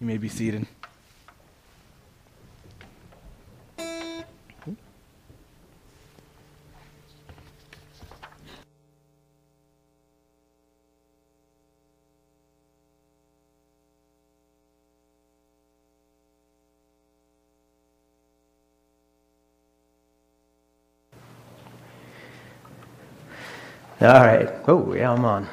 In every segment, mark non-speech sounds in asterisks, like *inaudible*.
You may be seated. All right. Oh, yeah, I'm on.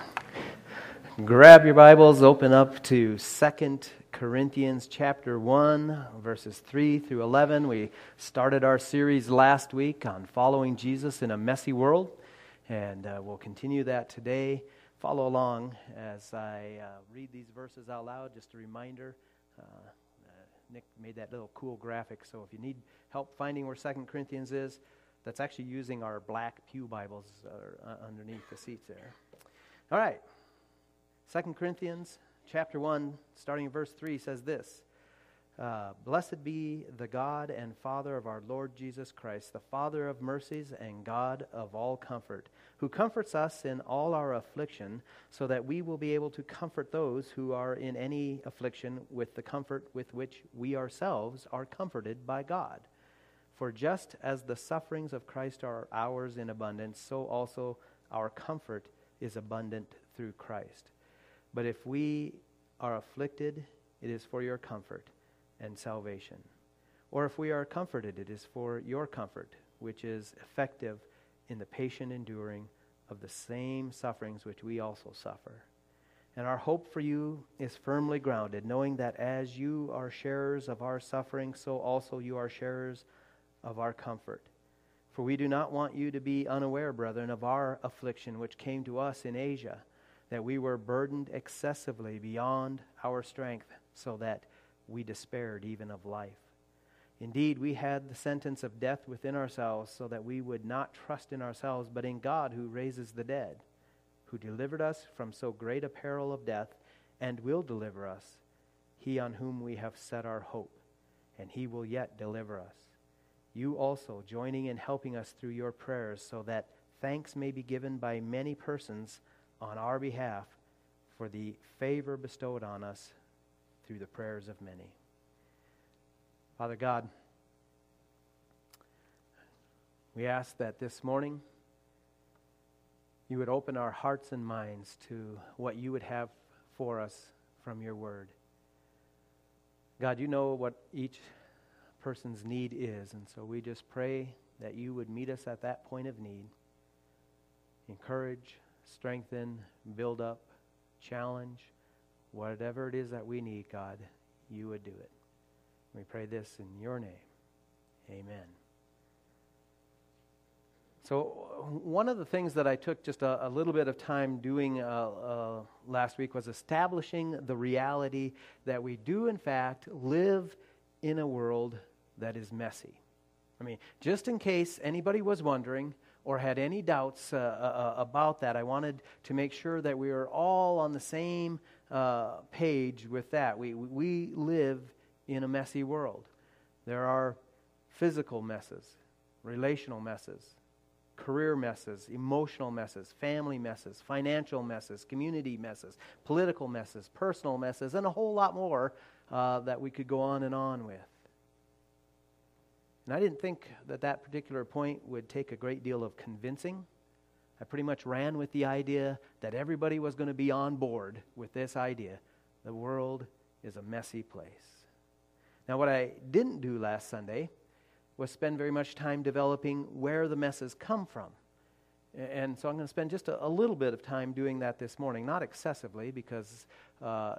Grab your Bibles, open up to Second Corinthians chapter 1, verses 3 through 11. We started our series last week on following Jesus in a messy world, and uh, we'll continue that today. Follow along as I uh, read these verses out loud. Just a reminder uh, Nick made that little cool graphic, so if you need help finding where Second Corinthians is, that's actually using our black Pew Bibles uh, underneath the seats there. All right. Second Corinthians chapter 1, starting in verse 3, says this uh, Blessed be the God and Father of our Lord Jesus Christ, the Father of mercies and God of all comfort, who comforts us in all our affliction, so that we will be able to comfort those who are in any affliction with the comfort with which we ourselves are comforted by God. For just as the sufferings of Christ are ours in abundance, so also our comfort is abundant through Christ. But if we are afflicted, it is for your comfort and salvation. Or if we are comforted, it is for your comfort, which is effective in the patient enduring of the same sufferings which we also suffer. And our hope for you is firmly grounded, knowing that as you are sharers of our suffering, so also you are sharers of our comfort. For we do not want you to be unaware, brethren, of our affliction which came to us in Asia, that we were burdened excessively beyond our strength, so that we despaired even of life. Indeed, we had the sentence of death within ourselves, so that we would not trust in ourselves, but in God who raises the dead, who delivered us from so great a peril of death, and will deliver us, he on whom we have set our hope, and he will yet deliver us you also joining in helping us through your prayers, so that thanks may be given by many persons on our behalf for the favor bestowed on us through the prayers of many. Father God, we ask that this morning you would open our hearts and minds to what you would have for us from your word. God, you know what each person's need is. And so we just pray that you would meet us at that point of need. Encourage, strengthen, build up, challenge, whatever it is that we need, God, you would do it. We pray this in your name. Amen. So, one of the things that I took just a, a little bit of time doing uh, uh, last week was establishing the reality that we do, in fact, live in a world that is messy. I mean, just in case anybody was wondering or had any doubts uh, uh, uh, about that, I wanted to make sure that we are all on the same uh, page with that. We, we live in a messy world. There are physical messes, relational messes, career messes, emotional messes, family messes, financial messes, community messes, political messes, personal messes, and a whole lot more uh, that we could go on and on with. And I didn't think that that particular point would take a great deal of convincing. I pretty much ran with the idea that everybody was going to be on board with this idea. The world is a messy place. Now, what I didn't do last Sunday was spend very much time developing where the messes come from. And so I'm going to spend just a, a, little bit of time doing that this morning, not excessively, because uh, uh,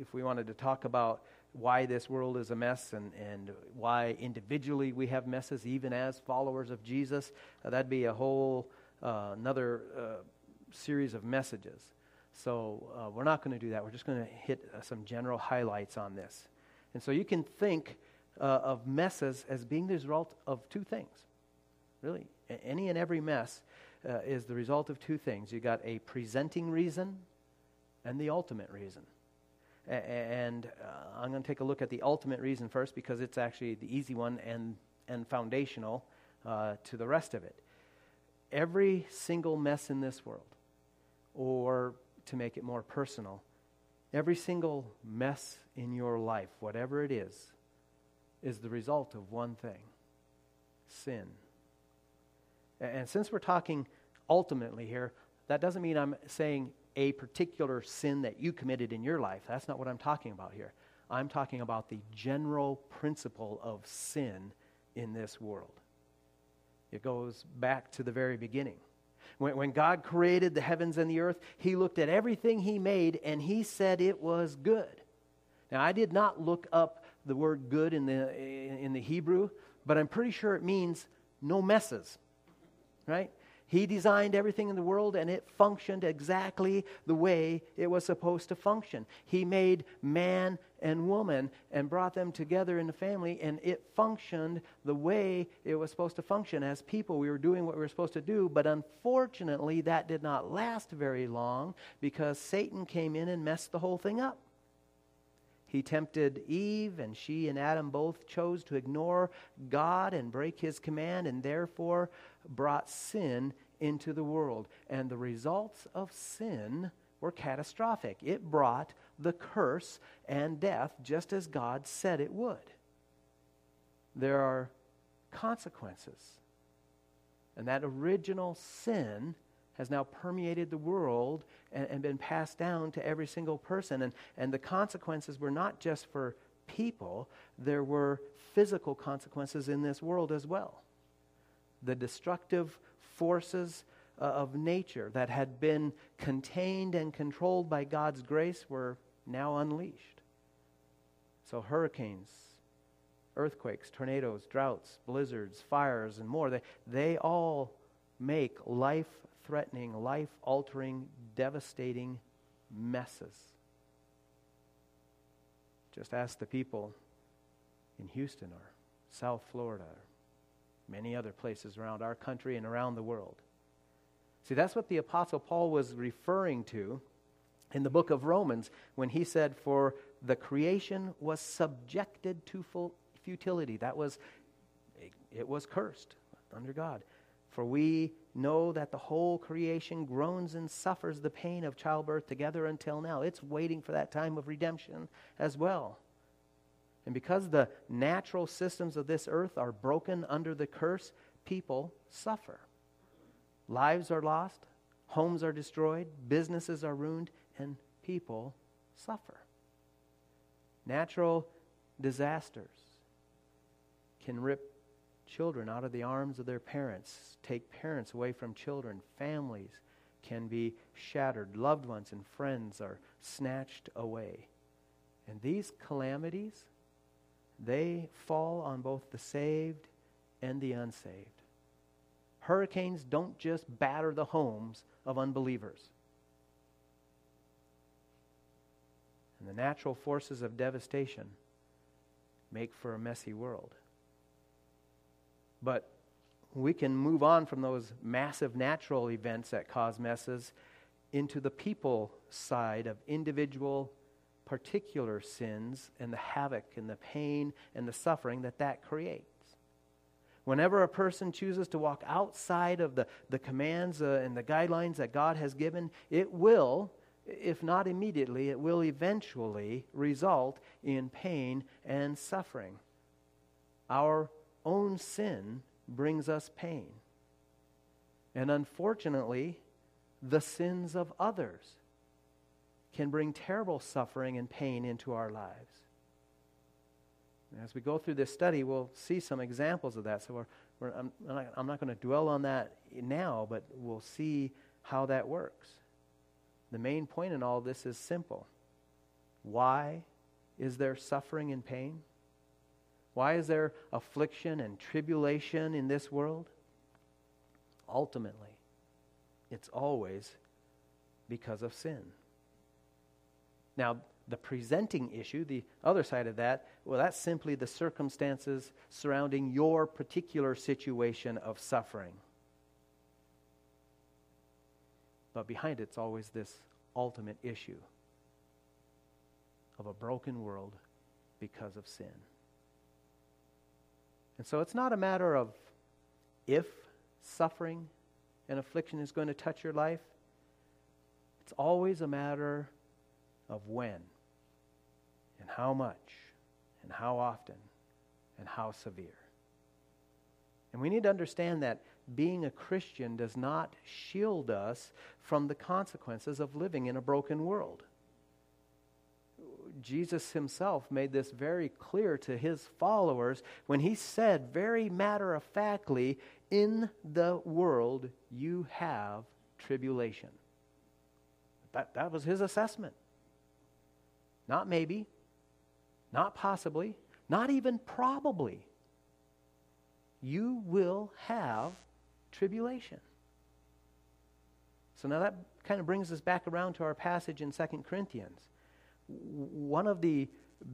if we wanted to talk about why this world is a mess and, and why individually we have messes, even as followers of Jesus. Uh, that'd be a whole uh, another uh, series of messages. So uh, we're not going to do that. We're just going to hit uh, some general highlights on this. And so you can think uh, of messes as being the result of two things. Really, any and every mess is the result of two things. You got a presenting reason and the ultimate reason. And uh, I'm going to take a look at the ultimate reason first because it's actually the easy one and, and foundational uh, to the rest of it. Every single mess in this world, or to make it more personal, Every single mess in your life, whatever it is, is the result of one thing sin. And since we're talking ultimately here, that doesn't mean I'm saying a particular sin that you committed in your life. That's not what I'm talking about here. I'm talking about the general principle of sin in this world. It goes back to the very beginning. When, when God created the heavens and the earth, He looked at everything He made and He said it was good. Now, I did not look up the word good in the, in the Hebrew, but I'm pretty sure it means no messes, right? He designed everything in the world and it functioned exactly the way it was supposed to function. He made man and woman and brought them together in the family and it functioned the way it was supposed to function. As people, we were doing what we were supposed to do, but unfortunately, that did not last very long because Satan came in and messed the whole thing up. He tempted Eve, and she and Adam both chose to ignore God and break his command, and therefore brought sin into the world. And the results of sin were catastrophic. It brought the curse and death just as God said it would. There are consequences. And that original sin has now permeated the world and, and, been passed down to every single person. And, and the consequences were not just for people, there were physical consequences in this world as well. The destructive forces uh, of nature that had been contained and controlled by God's grace were now unleashed. So, hurricanes, earthquakes, tornadoes, droughts, blizzards, fires, and more, they, they all make life threatening, life altering, devastating messes. Just ask the people in Houston or South Florida or many other places around our country and around the world. See, that's what the Apostle Paul was referring to in the book of Romans when he said, For the creation was subjected to futility. That was, it was cursed under God. For we know that the whole creation groans and suffers the pain of childbirth together until now. It's waiting for that time of redemption as well. And because the natural systems of this earth are broken under the curse, people suffer. Lives are lost, homes are destroyed, businesses are ruined, and people suffer. Natural disasters can rip children out of the arms of their parents, take parents away from children, families can be shattered, loved ones and friends are snatched away. And these calamities, they fall on both the saved and the unsaved. Hurricanes don't just batter the homes of unbelievers. And the natural forces of devastation make for a messy world. But we can move on from those massive natural events that cause messes into the people side of individual particular sins and the havoc and the pain and the suffering that that creates. Whenever a person chooses to walk outside of the, the commands uh, and the guidelines that God has given, it will, if not immediately, it will eventually result in pain and suffering. Our own sin brings us pain. And unfortunately, the sins of others can bring terrible suffering and pain into our lives. as we go through this study, we'll see some examples of that. So we're, we're, I'm, I'm not going to dwell on that now, but we'll see how that works. The main point in all this is simple. Why is there suffering and pain? Why is there affliction and tribulation in this world? Ultimately, it's always because of sin. Now, the presenting issue, the other side of that, well, that's simply the circumstances surrounding your particular situation of suffering. But behind it's always this ultimate issue of a broken world because of sin. And so it's not a matter of if suffering and affliction is going to touch your life. It's always a matter of when and how much and how often and how severe. And we need to understand that being a Christian does not shield us from the consequences of living in a broken world. Jesus himself made this very clear to his followers when he said, very matter of factly, In the world you have tribulation. That, that was his assessment. Not maybe, not possibly, not even probably. You will have tribulation. So now that kind of brings us back around to our passage in 2 Corinthians one of the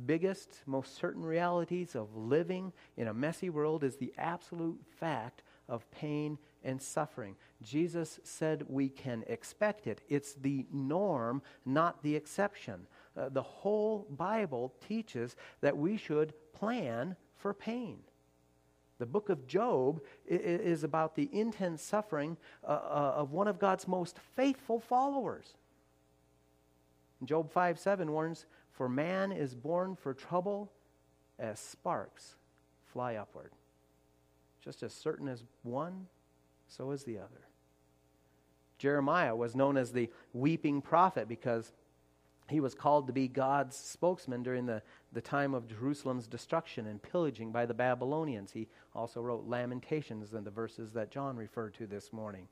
biggest, most certain realities of living in a messy world is the absolute fact of pain and suffering. Jesus said we can expect it. It's the norm, not the exception. Uh, the whole Bible teaches that we should plan for pain. The book of Job is about the intense suffering uh, uh, of one of God's most faithful followers. Job 5 7 warns, For man is born for trouble as sparks fly upward. Just as certain as one, so is the other. Jeremiah was known as the weeping prophet because he was called to be God's spokesman during the, the time of Jerusalem's destruction and pillaging by the Babylonians. He also wrote Lamentations in the verses that John referred to this morning.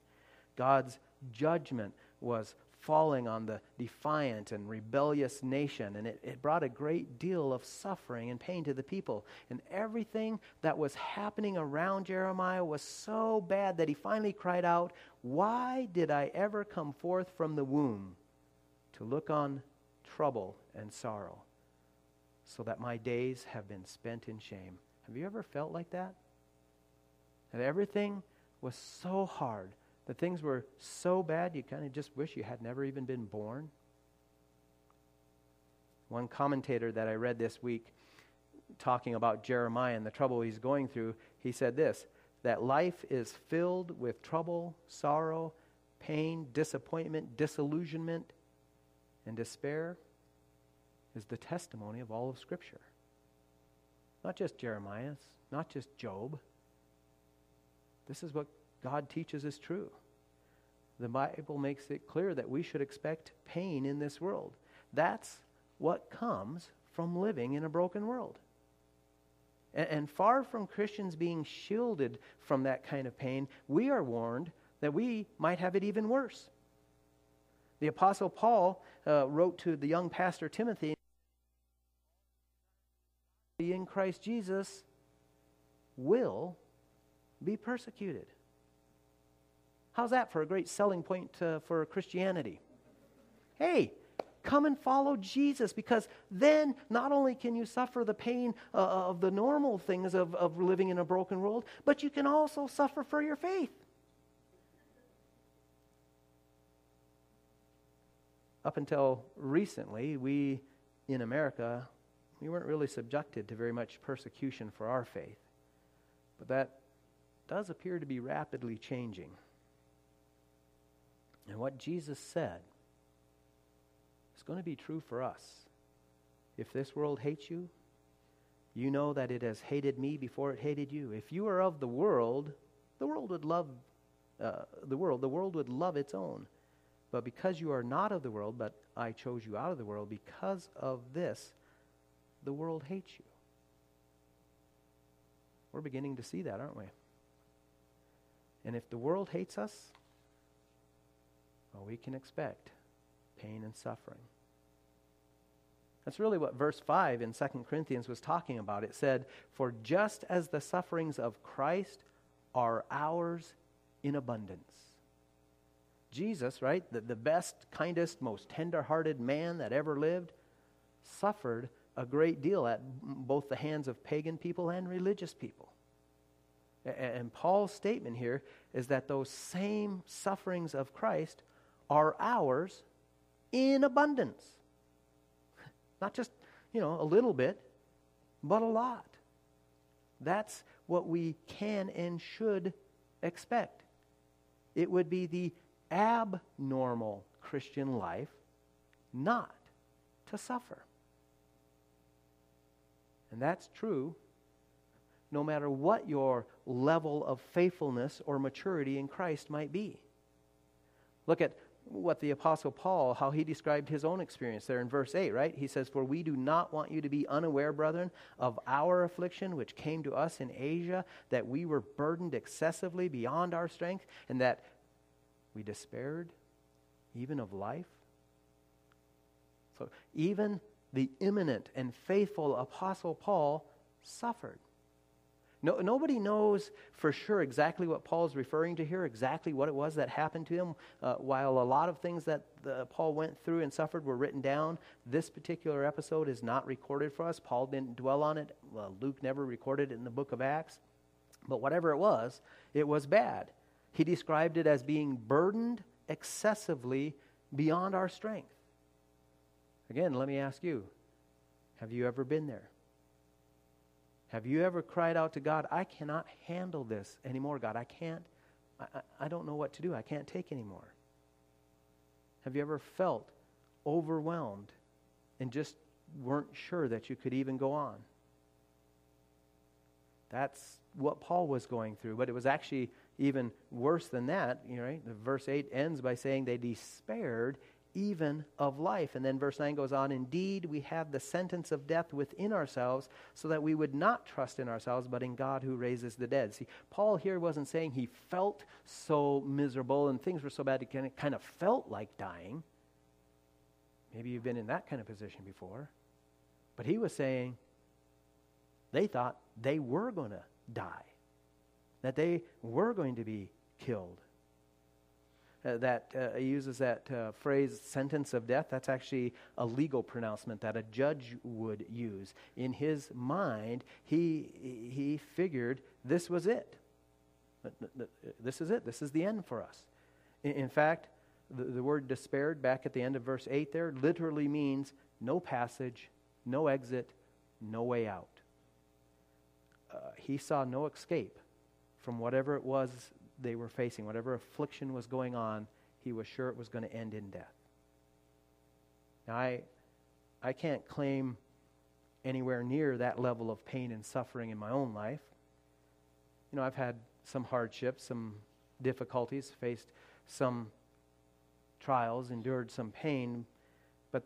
God's judgment was falling on the defiant and rebellious nation, and it, it brought a great deal of suffering and pain to the people. And everything that was happening around Jeremiah was so bad that he finally cried out, Why did I ever come forth from the womb to look on trouble and sorrow, so that my days have been spent in shame? Have you ever felt like that? That everything was so hard that things were so bad you kind of just wish you had never even been born? One commentator that I read this week talking about Jeremiah and the trouble he's going through, he said this that life is filled with trouble, sorrow, pain, disappointment, disillusionment, and despair is the testimony of all of Scripture. Not just Jeremiah's, not just Job. This is what God teaches is true. The Bible makes it clear that we should expect pain in this world. That's what comes from living in a broken world. And, and, far from Christians being shielded from that kind of pain, we are warned that we might have it even worse. The Apostle Paul uh, wrote to the young pastor Timothy in Christ Jesus will be persecuted. How's that for a great selling point uh, for Christianity? Hey, come and follow Jesus because then not only can you suffer the pain uh, of the normal things of, of living in a broken world, but you can also suffer for your faith. Up until recently, we in America, we weren't really subjected to very much persecution for our faith. But that does appear to be rapidly changing. And what Jesus said is going to be true for us. If this world hates you, you know that it has hated me before it hated you. If you are of the world, the world would love uh, the world. The world would love its own. But because you are not of the world, but I chose you out of the world, because of this, the world hates you. We're beginning to see that, aren't we? And if the world hates us, well, we can expect pain and suffering. That's really what verse 5 in 2 Corinthians was talking about. It said, For just as the sufferings of Christ are ours in abundance. Jesus, right, the, the best, kindest, most tender hearted man that ever lived, suffered a great deal at both the hands of pagan people and religious people. And Paul's statement here is that those same sufferings of Christ are ours in abundance. *laughs* Not just, you know, a little bit, but a lot. That's what we can and should expect. It would be the abnormal Christian life, not to suffer. And that's true no matter what your level of faithfulness or maturity in Christ might be. Look at what the Apostle Paul, how he described his own experience there in verse 8, right? He says, For we do not want you to be unaware, brethren, of our affliction which came to us in Asia, that we were burdened excessively beyond our strength, and that we despaired even of life. So even the eminent and faithful Apostle Paul suffered. No, nobody knows for sure exactly what Paul is referring to here, exactly what it was that happened to him. Uh, while a lot of things that the, Paul went through and suffered were written down, this particular episode is not recorded for us. Paul didn't dwell on it. Well, Luke never recorded it in the book of Acts. But whatever it was, it was bad. He described it as being burdened excessively beyond our strength. Again, let me ask you have you ever been there? Have you ever cried out to God, I cannot handle this anymore, God? I can't, I, I don't know what to do. I can't take anymore. Have you ever felt overwhelmed and just weren't sure that you could even go on? That's what Paul was going through, but it was actually even worse than that. You know, right? Verse 8 ends by saying they despaired even of life. And then verse 9 goes on Indeed, we have the sentence of death within ourselves, so that we would not trust in ourselves, but in God who raises the dead. See, Paul here wasn't saying he felt so miserable and things were so bad he kind of felt like dying. Maybe you've been in that kind of position before. But he was saying they thought they were going to die, that they were going to be killed. Uh, that uh, uses that uh, phrase sentence of death. That's actually a legal pronouncement that a judge would use. In his mind he he figured this was it. This is it. This is the end for us. In, in fact the, the word despaired back at the end of verse 8 there literally means no passage no exit no way out. Uh, he saw no escape from whatever it was they were facing, whatever affliction was going on, he was sure it was going to end in death. Now, I, I can't claim anywhere near that level of pain and suffering in my own life. You know, I've had some hardships, some difficulties, faced some trials, endured some pain, but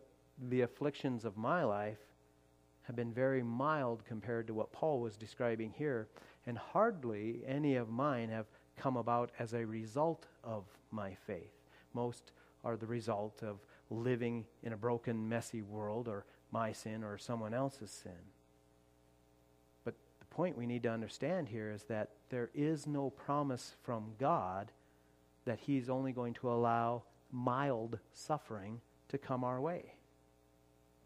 the afflictions of my life have been very mild compared to what Paul was describing here, and hardly any of mine have come about as a result of my faith. Most are the result of living in a broken, messy world, or my sin, or someone else's sin. But the point we need to understand here is that there is no promise from God that He's only going to allow mild suffering to come our way.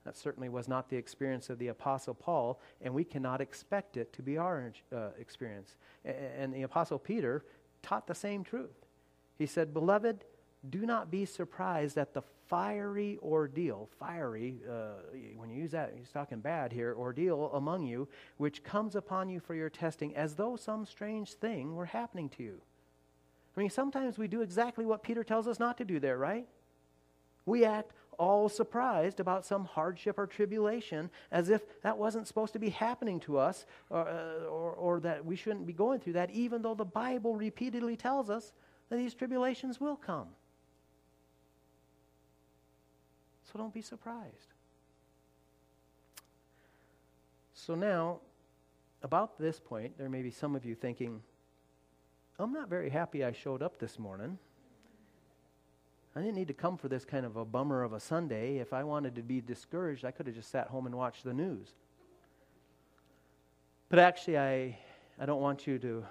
That certainly was not the experience of the Apostle Paul, and we cannot expect it to be our uh, experience. And the Apostle Peter taught the same truth. He said, Beloved, do not be surprised at the fiery ordeal, fiery, uh, when you use that, he's talking bad here, ordeal among you, which comes upon you for your testing, as though some strange thing were happening to you. I mean, sometimes we do exactly what Peter tells us not to do there, right? We act all surprised about some hardship or tribulation as if that wasn't supposed to be happening to us or, uh, or, or, that we shouldn't be going through that, even though the Bible repeatedly tells us that these tribulations will come. So don't be surprised. So now, about this point, there may be some of you thinking, I'm not very happy I showed up this morning. I didn't need to come for this kind of a bummer of a Sunday. If I wanted to be discouraged, I could have just sat home and watched the news. But actually, I, I don't want you to,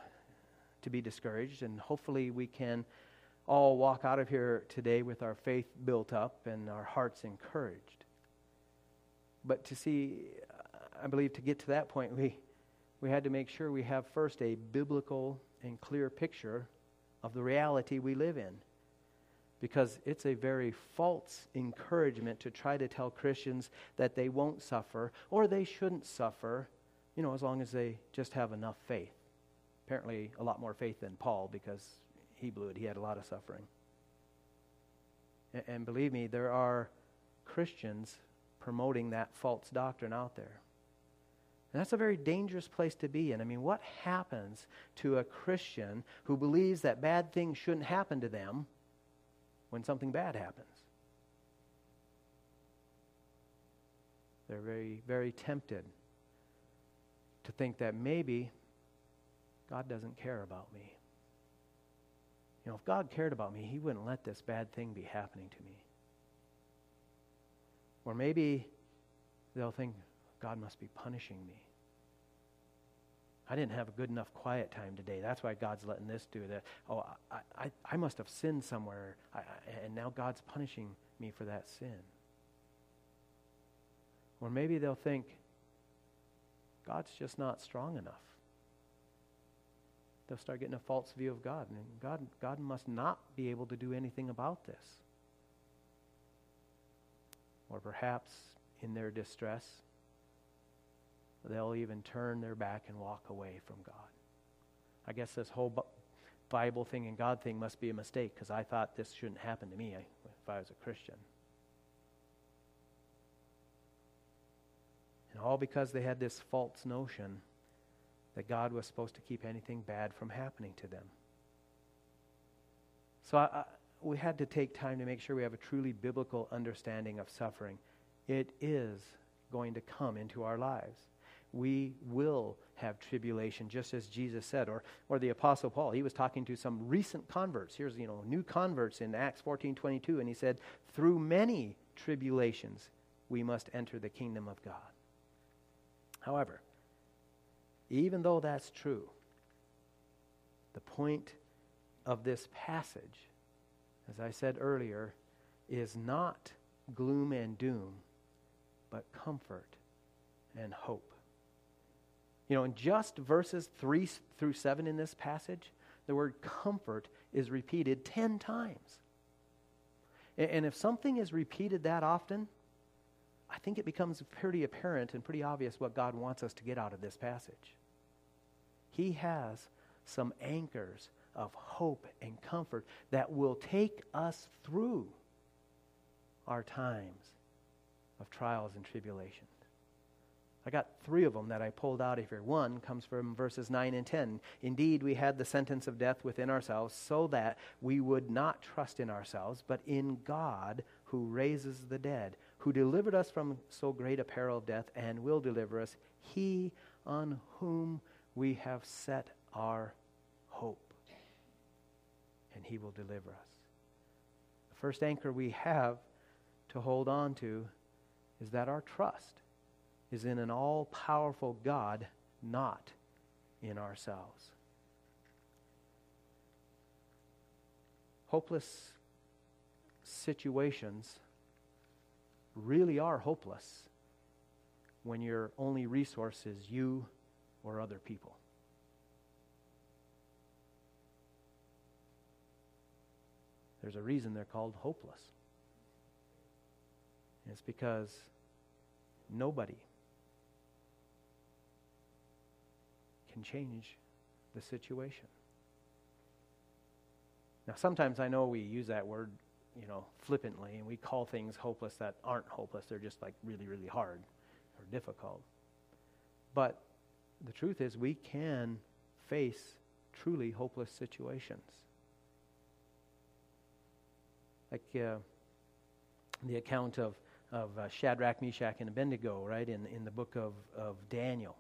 to be discouraged, and hopefully, we can all walk out of here today with our faith built up and our hearts encouraged. But to see, I believe to get to that point, we, we had to make sure we have first a biblical and clear picture of the reality we live in because it's a very false encouragement to try to tell Christians that they won't suffer or they shouldn't suffer, you know, as long as they just have enough faith. Apparently, a lot more faith than Paul because he blew it. He had a lot of suffering. And, and believe me, there are Christians, promoting that false doctrine out there. And that's a very dangerous place to be in. I mean, what happens to a Christian who believes that bad things shouldn't happen to them when something bad happens? They're very, very tempted to think that maybe God doesn't care about me. You know, if God cared about me, He wouldn't let this bad thing be happening to me. Or maybe they'll think, God must be punishing me. I didn't have a good enough quiet time today. That's why God's letting this do that. Oh, I, I, I must have sinned somewhere, I, and now God's punishing me for that sin. Or maybe they'll think, God's just not strong enough. They'll start getting a false view of God. And God, God must not be able to do anything about this. Or perhaps in their distress, they'll even turn their back and walk away from God. I guess this whole Bible thing and God thing must be a mistake because I thought this shouldn't happen to me if I was a Christian. And all because they had this false notion that God was supposed to keep anything bad from happening to them. So I, I, we had to take time to make sure we have a truly biblical understanding of suffering. It is going to come into our lives. We will have tribulation, just as Jesus said, or, or the Apostle Paul. He was talking to some recent converts. Here's, you know, new converts in Acts 14 22, and he said, Through many tribulations we must enter the kingdom of God. However, even though that's true, the point of this passage, as I said earlier, is not gloom and doom, but comfort and hope. You know, in just verses 3 through 7 in this passage, the word comfort is repeated 10 times. And if something is repeated that often, I think it becomes pretty apparent and pretty obvious what God wants us to get out of this passage. He has some anchors of hope and comfort that will take us through our times of trials and tribulations. I got three of them that I pulled out of here. One comes from verses 9 and 10. Indeed, we had the sentence of death within ourselves, so that we would not trust in ourselves, but in God who raises the dead, who delivered us from so great a peril of death, and will deliver us, he on whom we have set our hope. And he will deliver us. The first anchor we have to hold on to is that our trust is in an all powerful God, not in ourselves. Hopeless situations really are hopeless when your only resource is you or other people. There's a reason they're called hopeless. It's because nobody can change the situation. Now, sometimes I know we use that word, you know, flippantly, and we call things hopeless that aren't hopeless. They're just like really, really hard or difficult. But the truth is, we can face truly hopeless situations. Like uh, the account of, of uh, Shadrach, Meshach, and Abednego, right, in, in the book of, of Daniel.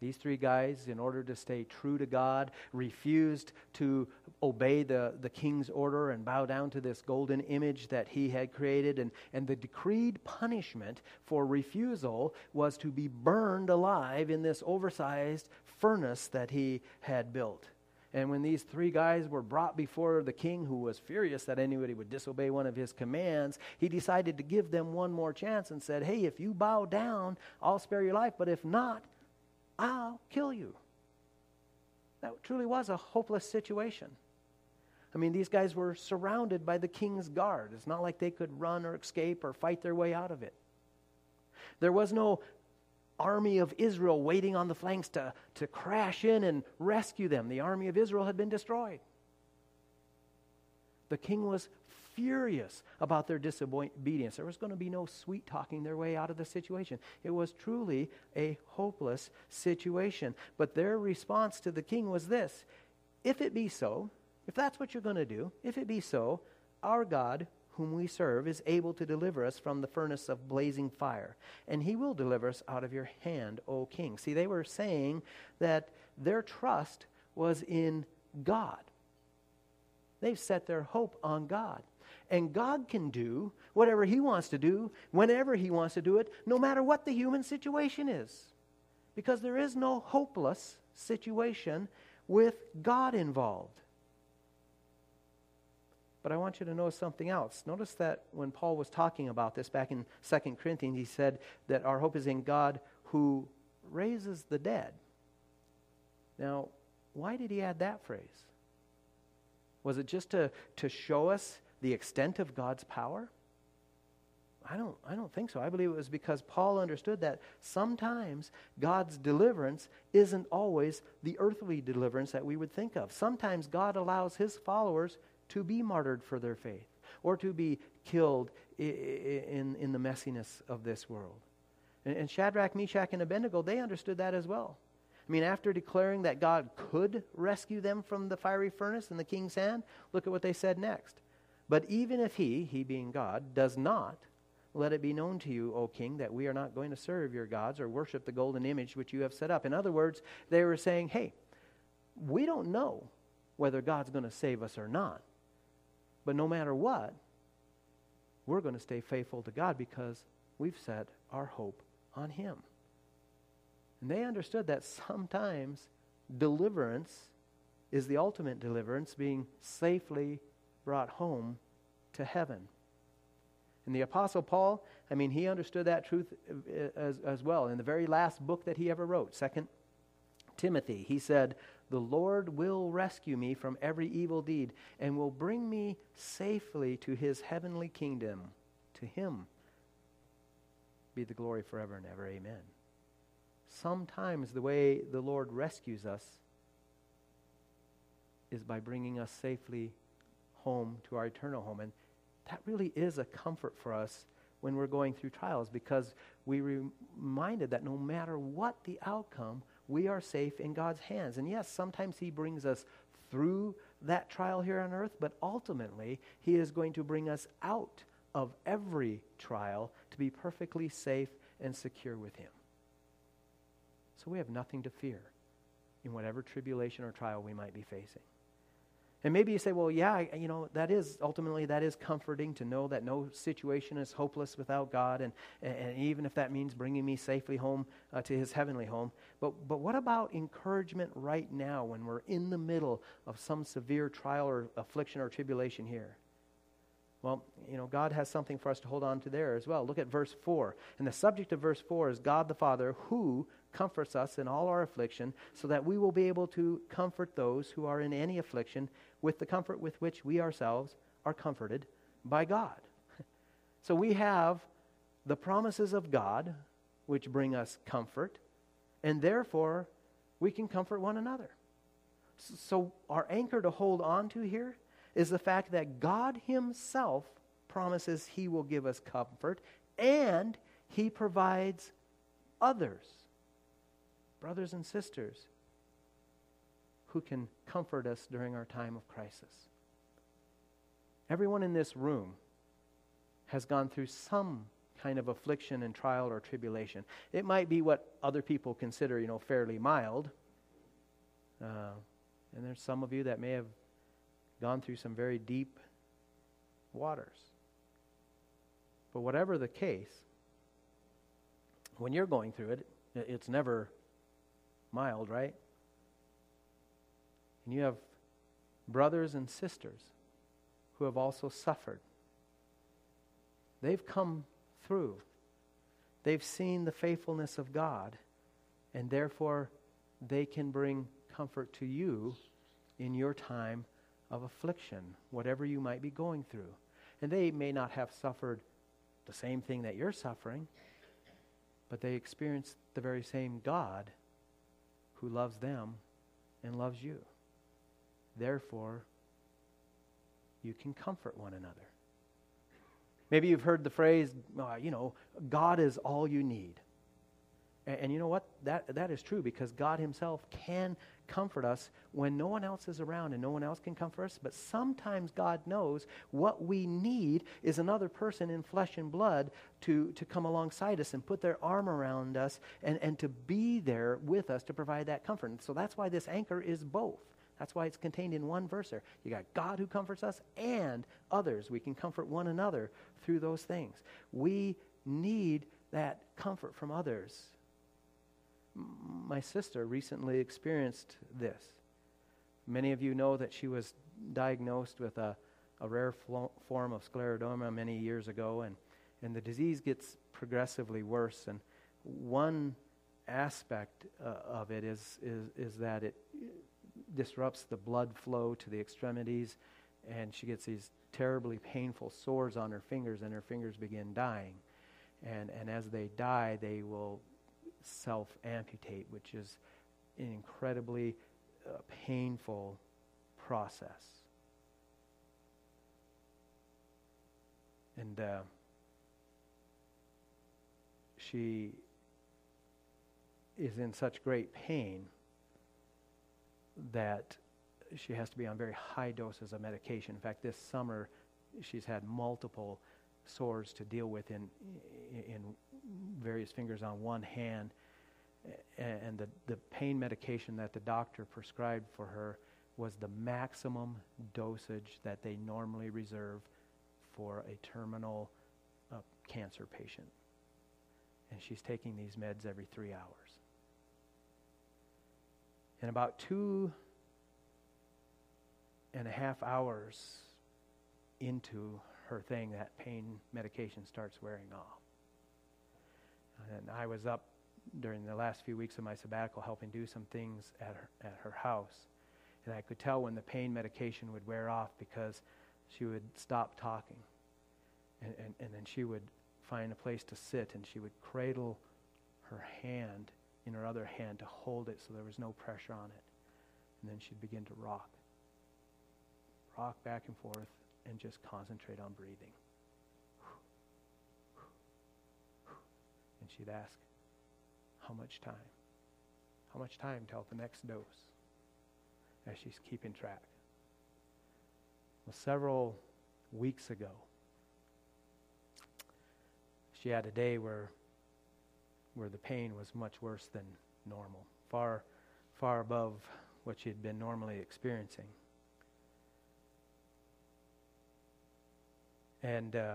These three guys, in order to stay true to God, refused to obey the, the king's order and bow down to this golden image that he had created. And, and the decreed punishment for refusal was to be burned alive in this oversized furnace that he had built. And when these three guys were brought before the king, who was furious that anybody would disobey one of his commands, he decided to give them one more chance and said, Hey, if you bow down, I'll spare your life. But if not, I'll kill you. That truly was a hopeless situation. I mean, these guys were surrounded by the king's guard. It's not like they could run or escape or fight their way out of it. There was no army of Israel waiting on the flanks to, to crash in and rescue them. The army of Israel had been destroyed. The king was furious about their disobedience. There was going to be no sweet talking their way out of the situation. It was truly a hopeless situation. But their response to the king was this If it be so, if that's what you're going to do, if it be so, our God, whom we serve, is able to deliver us from the furnace of blazing fire, and he will deliver us out of your hand, O king. See, they were saying that their trust was in God. They've set their hope on God. And God can do whatever He wants to do, whenever He wants to do it, no matter what the human situation is. Because there is no hopeless situation with God involved. But I want you to know something else. Notice that when Paul was talking about this back in 2 Corinthians, he said that our hope is in God who raises the dead. Now, why did he add that phrase? Was it just to, to show us the extent of God's power? I don't, I don't think so. I believe it was because Paul understood that sometimes God's deliverance isn't always the earthly deliverance that we would think of. Sometimes God allows his followers to be martyred for their faith or to be killed in, in the messiness of this world. And Shadrach, Meshach, and Abednego, they understood that as well. I mean, after declaring that God could rescue them from the fiery furnace and the king's hand, look at what they said next. But even if he, he being God, does not, let it be known to you, O king, that we are not going to serve your gods or worship the golden image which you have set up. In other words, they were saying, hey, we don't know whether God's going to save us or not. But no matter what, we're going to stay faithful to God because we've set our hope on him. And they understood that sometimes deliverance is the ultimate deliverance, being safely brought home to heaven. And the Apostle Paul, I mean, he understood that truth uh, as, as well. In the very last book that he ever wrote, Second Timothy, he said, The Lord will rescue me from every evil deed and will bring me safely to his heavenly kingdom. To him be the glory forever and ever. Amen sometimes the way the Lord rescues us is by bringing us safely home to our eternal home. And that really is a comfort for us when we're going through trials because we reminded that no matter what the outcome, we are safe in God's hands. And yes, sometimes He brings us through that trial here on earth, but ultimately, He is going to bring us out of every trial to be perfectly safe and secure with Him. So we have nothing to fear in whatever tribulation or trial we might be facing. And maybe you say, well, yeah, you know, that is ultimately that is comforting to know that no situation is hopeless without God, and, and even if that means bringing me safely home uh, to His heavenly home. But but what about encouragement right now when we're in the middle of some severe trial or affliction or tribulation here? Well, you know, God has something for us to hold on to there as well. Look at verse 4. And the subject of verse 4 is God the Father who comforts us in all our affliction, so that we will be able to comfort those who are in any affliction with the comfort with which we ourselves are comforted by God. *laughs* So we have the promises of God, which bring us comfort, and therefore we can comfort one another. So our anchor to hold on to here is the fact that God Himself promises He will give us comfort and He provides others, brothers and sisters, who can comfort us during our time of crisis. Everyone in this room has gone through some kind of affliction and trial or tribulation. It might be what other people consider, you know, fairly mild. Uh, and there's some of you that may have gone through some very deep waters. But whatever the case, when you're going through it, it's never mild, right? And you have brothers and sisters who have also suffered. They've come through. They've seen the faithfulness of God, and therefore they can bring comfort to you in your time of affliction, whatever you might be going through. And they may not have suffered the same thing that you're suffering, but they experience the very same God who loves them and loves you. Therefore, you can comfort one another. Maybe you've heard the phrase, uh, you know, God is all you need. And, and, you know what? That, that is true because God Himself can comfort us when no one else is around and no one else can comfort us. But sometimes God knows what we need is another person in flesh and blood to, to come alongside us and put their arm around us and, and to be there with us to provide that comfort. And so that's why this anchor is both. That's why it's contained in one verse there. You got God who comforts us and others. We can comfort one another through those things. We need that comfort from others. My sister recently experienced this. Many of you know that she was diagnosed with a, a rare flo- form of scleroderma many years ago, and, and the disease gets progressively worse. And one aspect uh, of it is, is, is that it disrupts the blood flow to the extremities, and she gets these terribly painful sores on her fingers, and her fingers begin dying. And, and as they die, they will self amputate, which is an incredibly uh, painful process. And uh, she is in such great pain that she has to be on very high doses of medication. In fact, this summer she's had multiple sores to deal with in in various fingers on one hand, and the the pain medication that the doctor prescribed for her was the maximum dosage that they normally reserve for a terminal uh, cancer patient. And she's taking these meds every three hours. And about two and a half hours into her thing, that pain medication starts wearing off. And I was up during the last few weeks of my sabbatical helping do some things at her, at her house. And I could tell when the pain medication would wear off because she would stop talking. And, and, and then she would find a place to sit and she would cradle her hand in her other hand to hold it so there was no pressure on it. And then she'd begin to rock. Rock back and forth and just concentrate on breathing. And she'd ask, How much time? How much time till the next dose? As she's keeping track. Well, several weeks ago, she had a day where where the pain was much worse than normal, far, far above what she had been normally experiencing. And uh,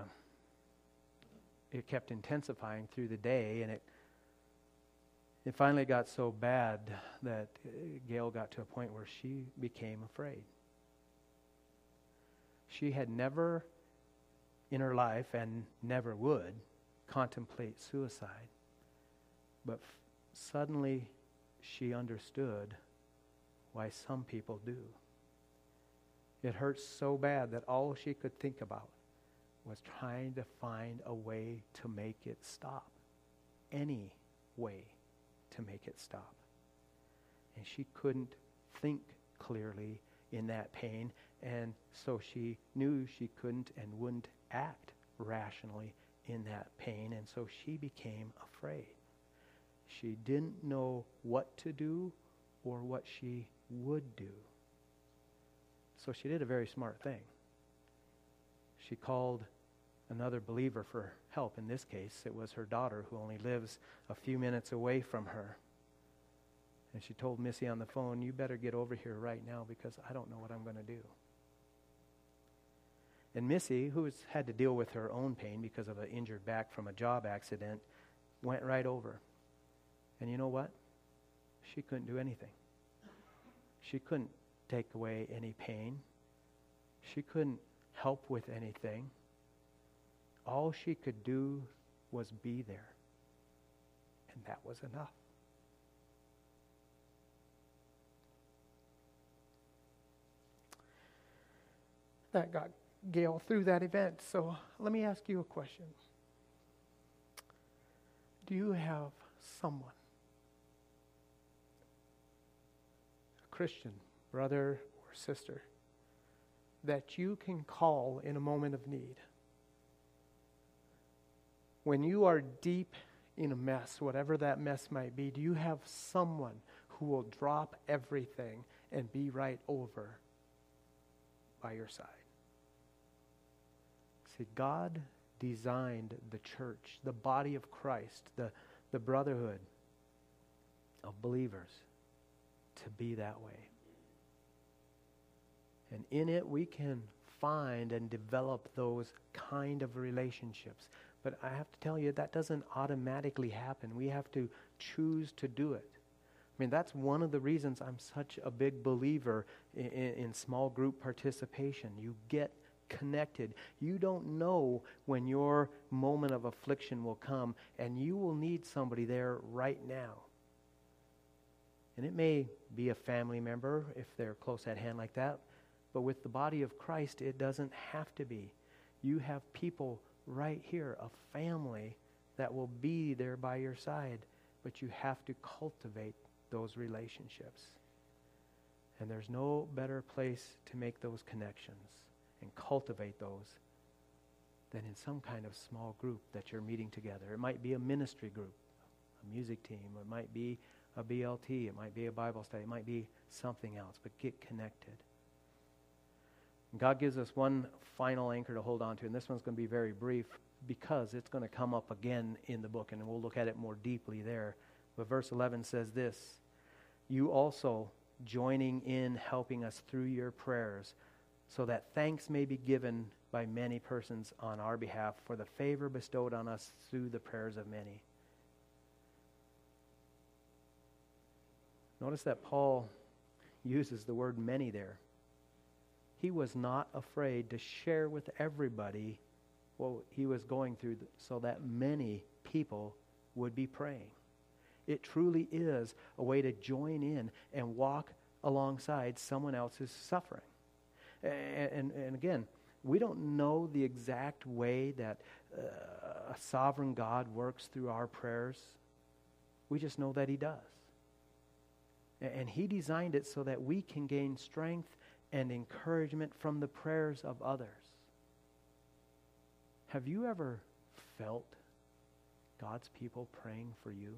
it kept intensifying through the day, and it it finally got so bad that uh, Gail got to a point where she became afraid. She had never in her life and never would contemplate suicide. But f- suddenly she understood why some people do. It hurt so bad that all she could think about was trying to find a way to make it stop. Any way to make it stop. And she couldn't think clearly in that pain, and so she knew she couldn't and wouldn't act rationally in that pain, and so she became afraid. She didn't know what to do or what she would do. So she did a very smart thing. She called another believer for help. In this case, it was her daughter who only lives a few minutes away from her. And she told Missy on the phone, You better get over here right now because I don't know what I'm going to do. And Missy, who had to deal with her own pain because of an injured back from a job accident, went right over. And you know what? She couldn't do anything. She couldn't take away any pain. She couldn't help with anything. All she could do was be there. And that was enough. That got Gail through that event. So let me ask you a question. Do you have someone a Christian, brother or sister, that you can call in a moment of need. when you are deep in a mess, whatever that mess might be, do you have someone who will drop everything and be right over by your side? See, God designed the church, the body of Christ, the, the brotherhood of believers to be that way. And in it, we can find and develop those kind of relationships. But I have to tell you, that doesn't automatically happen. We have to choose to do it. I mean, that's one of the reasons I'm such a big believer in, in, small group participation. You get connected. You don't know when your moment of affliction will come, and you will need somebody there right now. And it may be a family member if they're close at hand like that, but with the body of Christ, it doesn't have to be. You have people right here, a family that will be there by your side, but you have to cultivate those relationships. And there's no better place to make those connections and cultivate those than in some kind of small group that you're meeting together. It might be a ministry group, a music team, it might be a BLT, it might be a Bible study, it might be something else, but get connected. God gives us one final anchor to hold on to, and this one's going to be very brief because it's going to come up again in the book, and we'll look at it more deeply there. But verse 11 says this You also joining in helping us through your prayers, so that thanks may be given by many persons on our behalf for the favor bestowed on us through the prayers of many. Notice that Paul uses the word many there he was not afraid to share with everybody what he was going through so that many people would be praying. It truly is a way to join in and walk alongside someone else's suffering. And, and, and again, we don't know the exact way that uh, a sovereign God works through our prayers. We just know that He does. And He designed it so that we can gain strength and encouragement from the prayers of others. Have you ever felt God's people praying for you?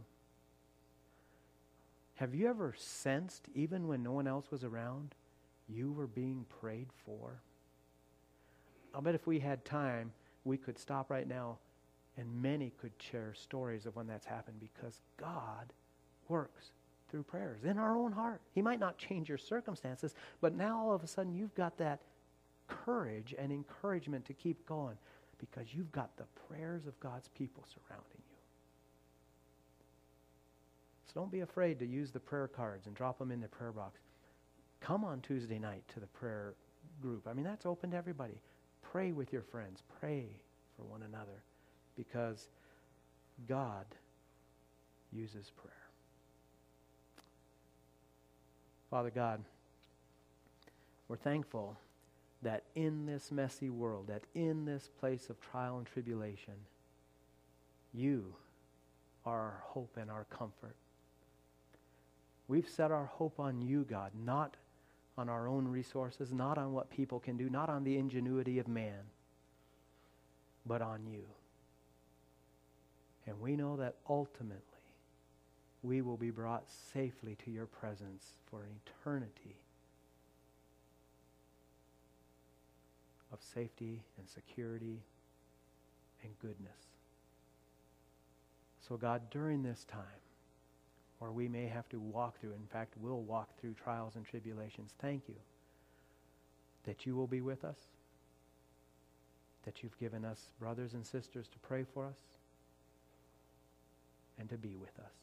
Have you ever sensed, even when no one else was around, you were being prayed for? I'll bet if we had time, we could stop right now and many could share stories of when that's happened because God works through prayers in our own heart. He might not change your circumstances, but now all of a sudden you've got that courage and encouragement to keep going because you've got the prayers of God's people surrounding you. So don't be afraid to use the prayer cards and drop them in the prayer box. Come on Tuesday night to the prayer group. I mean, that's open to everybody. Pray with your friends, pray for one another because God uses prayer. Father God, we're thankful that in this messy world, that in this place of trial and tribulation, you are our hope and our comfort. We've set our hope on you, God, not on our own resources, not on what people can do, not on the ingenuity of man, but on you. And we know that ultimately, we will be brought safely to your presence for an eternity of safety and security and goodness. So, God, during this time, or we may have to walk through, in fact, we'll walk through trials and tribulations, thank you that you will be with us, that you've given us brothers and sisters to pray for us, and to be with us.